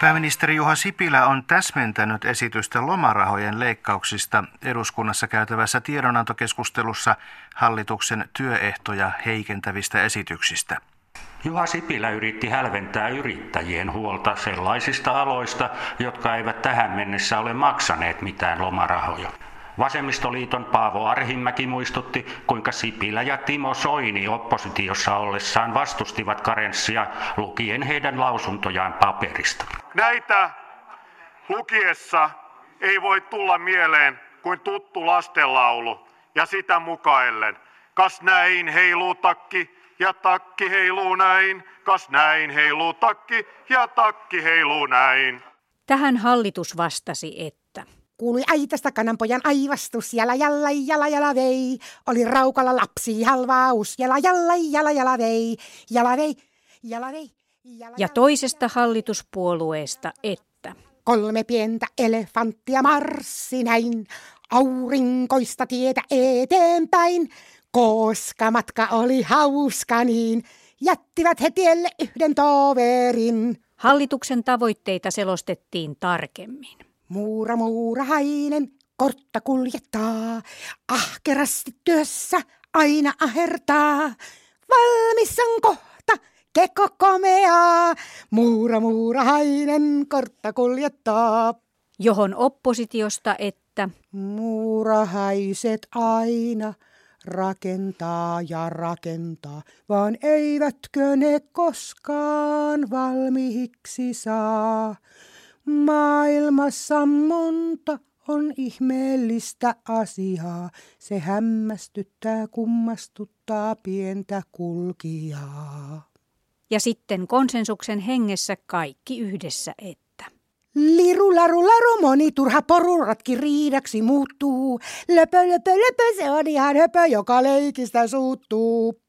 Pääministeri Juha Sipilä on täsmentänyt esitystä lomarahojen leikkauksista eduskunnassa käytävässä tiedonantokeskustelussa hallituksen työehtoja heikentävistä esityksistä. Juha Sipilä yritti hälventää yrittäjien huolta sellaisista aloista, jotka eivät tähän mennessä ole maksaneet mitään lomarahoja. Vasemmistoliiton Paavo Arhimäki muistutti, kuinka Sipilä ja Timo Soini oppositiossa ollessaan vastustivat karenssia lukien heidän lausuntojaan paperista. Näitä lukiessa ei voi tulla mieleen kuin tuttu lastenlaulu ja sitä mukaillen. Kas näin heiluu takki ja takki heiluu näin, kas näin heiluu takki ja takki heiluu näin. Tähän hallitus vastasi, että Kuului aitasta kananpojan aivastus, jala jalla jala jala vei. Oli raukalla lapsi halvaus, jala jalla jala jala vei, jala vei, jala vei. Ja toisesta hallituspuolueesta, että Kolme pientä elefanttia marssi näin, aurinkoista tietä eteenpäin. Koska matka oli hauska niin, jättivät he tielle yhden toverin. Hallituksen tavoitteita selostettiin tarkemmin. Muura muurahainen kortta kuljettaa, ahkerasti työssä aina ahertaa. Valmis on kohta, keko komeaa, muura muurahainen kortta kuljettaa. Johon oppositiosta, että Muurahaiset aina rakentaa ja rakentaa, vaan eivätkö ne koskaan valmiiksi saa. Maailmassa monta on ihmeellistä asiaa. Se hämmästyttää, kummastuttaa pientä kulkijaa. Ja sitten konsensuksen hengessä kaikki yhdessä, että Liru, laru, laru, moni turha poruratki riidaksi muuttuu. Löpö, löpö, löpö, se on ihan höpö, joka leikistä suuttuu.